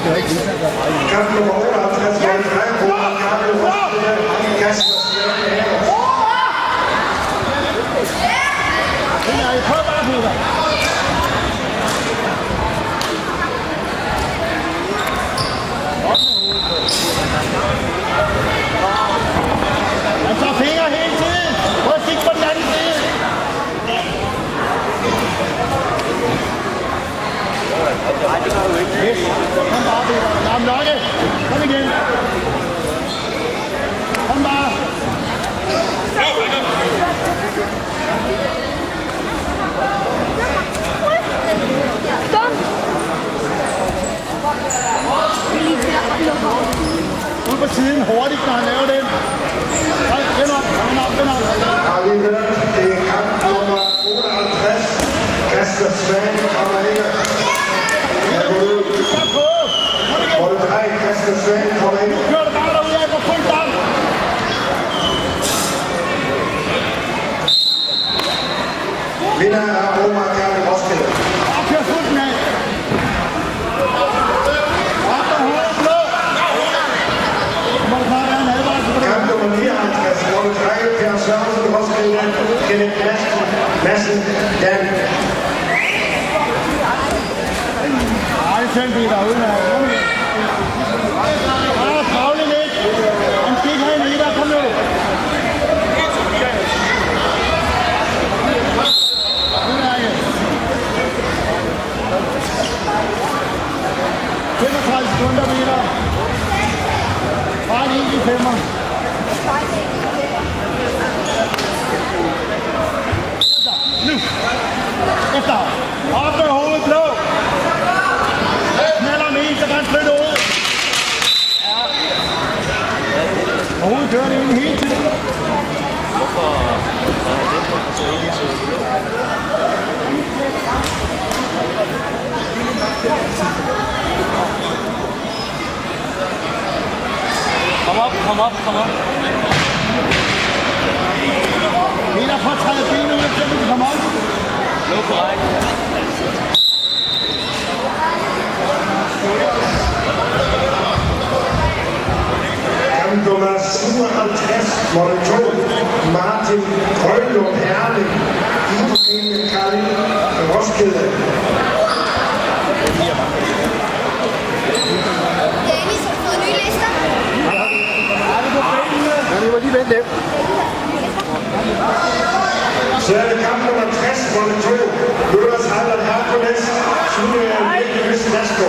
Come on, move it. Nej, det gør du ikke. Yes. Kom bare, Peter. Kom, Lokke. Kom igen. Kom på siden hurtigt, når han laver den. Hold, vend op, vend op, vend op. Det er kamp nummer 58. Kasper Svane kommer ikke 3, Kasper Svane kommer ikke. Kør det bare derude af på fuld gang. Vinder er Omar Kærlig Roskilde. Og kør fuldt den af. Op med hovedet blå. Må der snart være en advarsel på det. Kamp nummer 59. Hold 3, Per Sørensen Roskilde. Kenneth Madsen. Madsen. Dan. Nej, fem meter uden af. Stunde wieder. Fahr die in die Firma. Jetzt da. Op, kom op, kom op. Peter får træde benene ud, så vi kan komme op. Korrekt. Kamp nummer 57. Mål 2. Martin Grønlund Herning. Ibrahim Kali Roskilde. Dennis, har du fået nye lister? Er det på benene? Ja, vi må lige vente lidt. Så er det kamp nummer 60. runde 2. Lukas Harald Herkules. Julian Mikkelsen Lasko.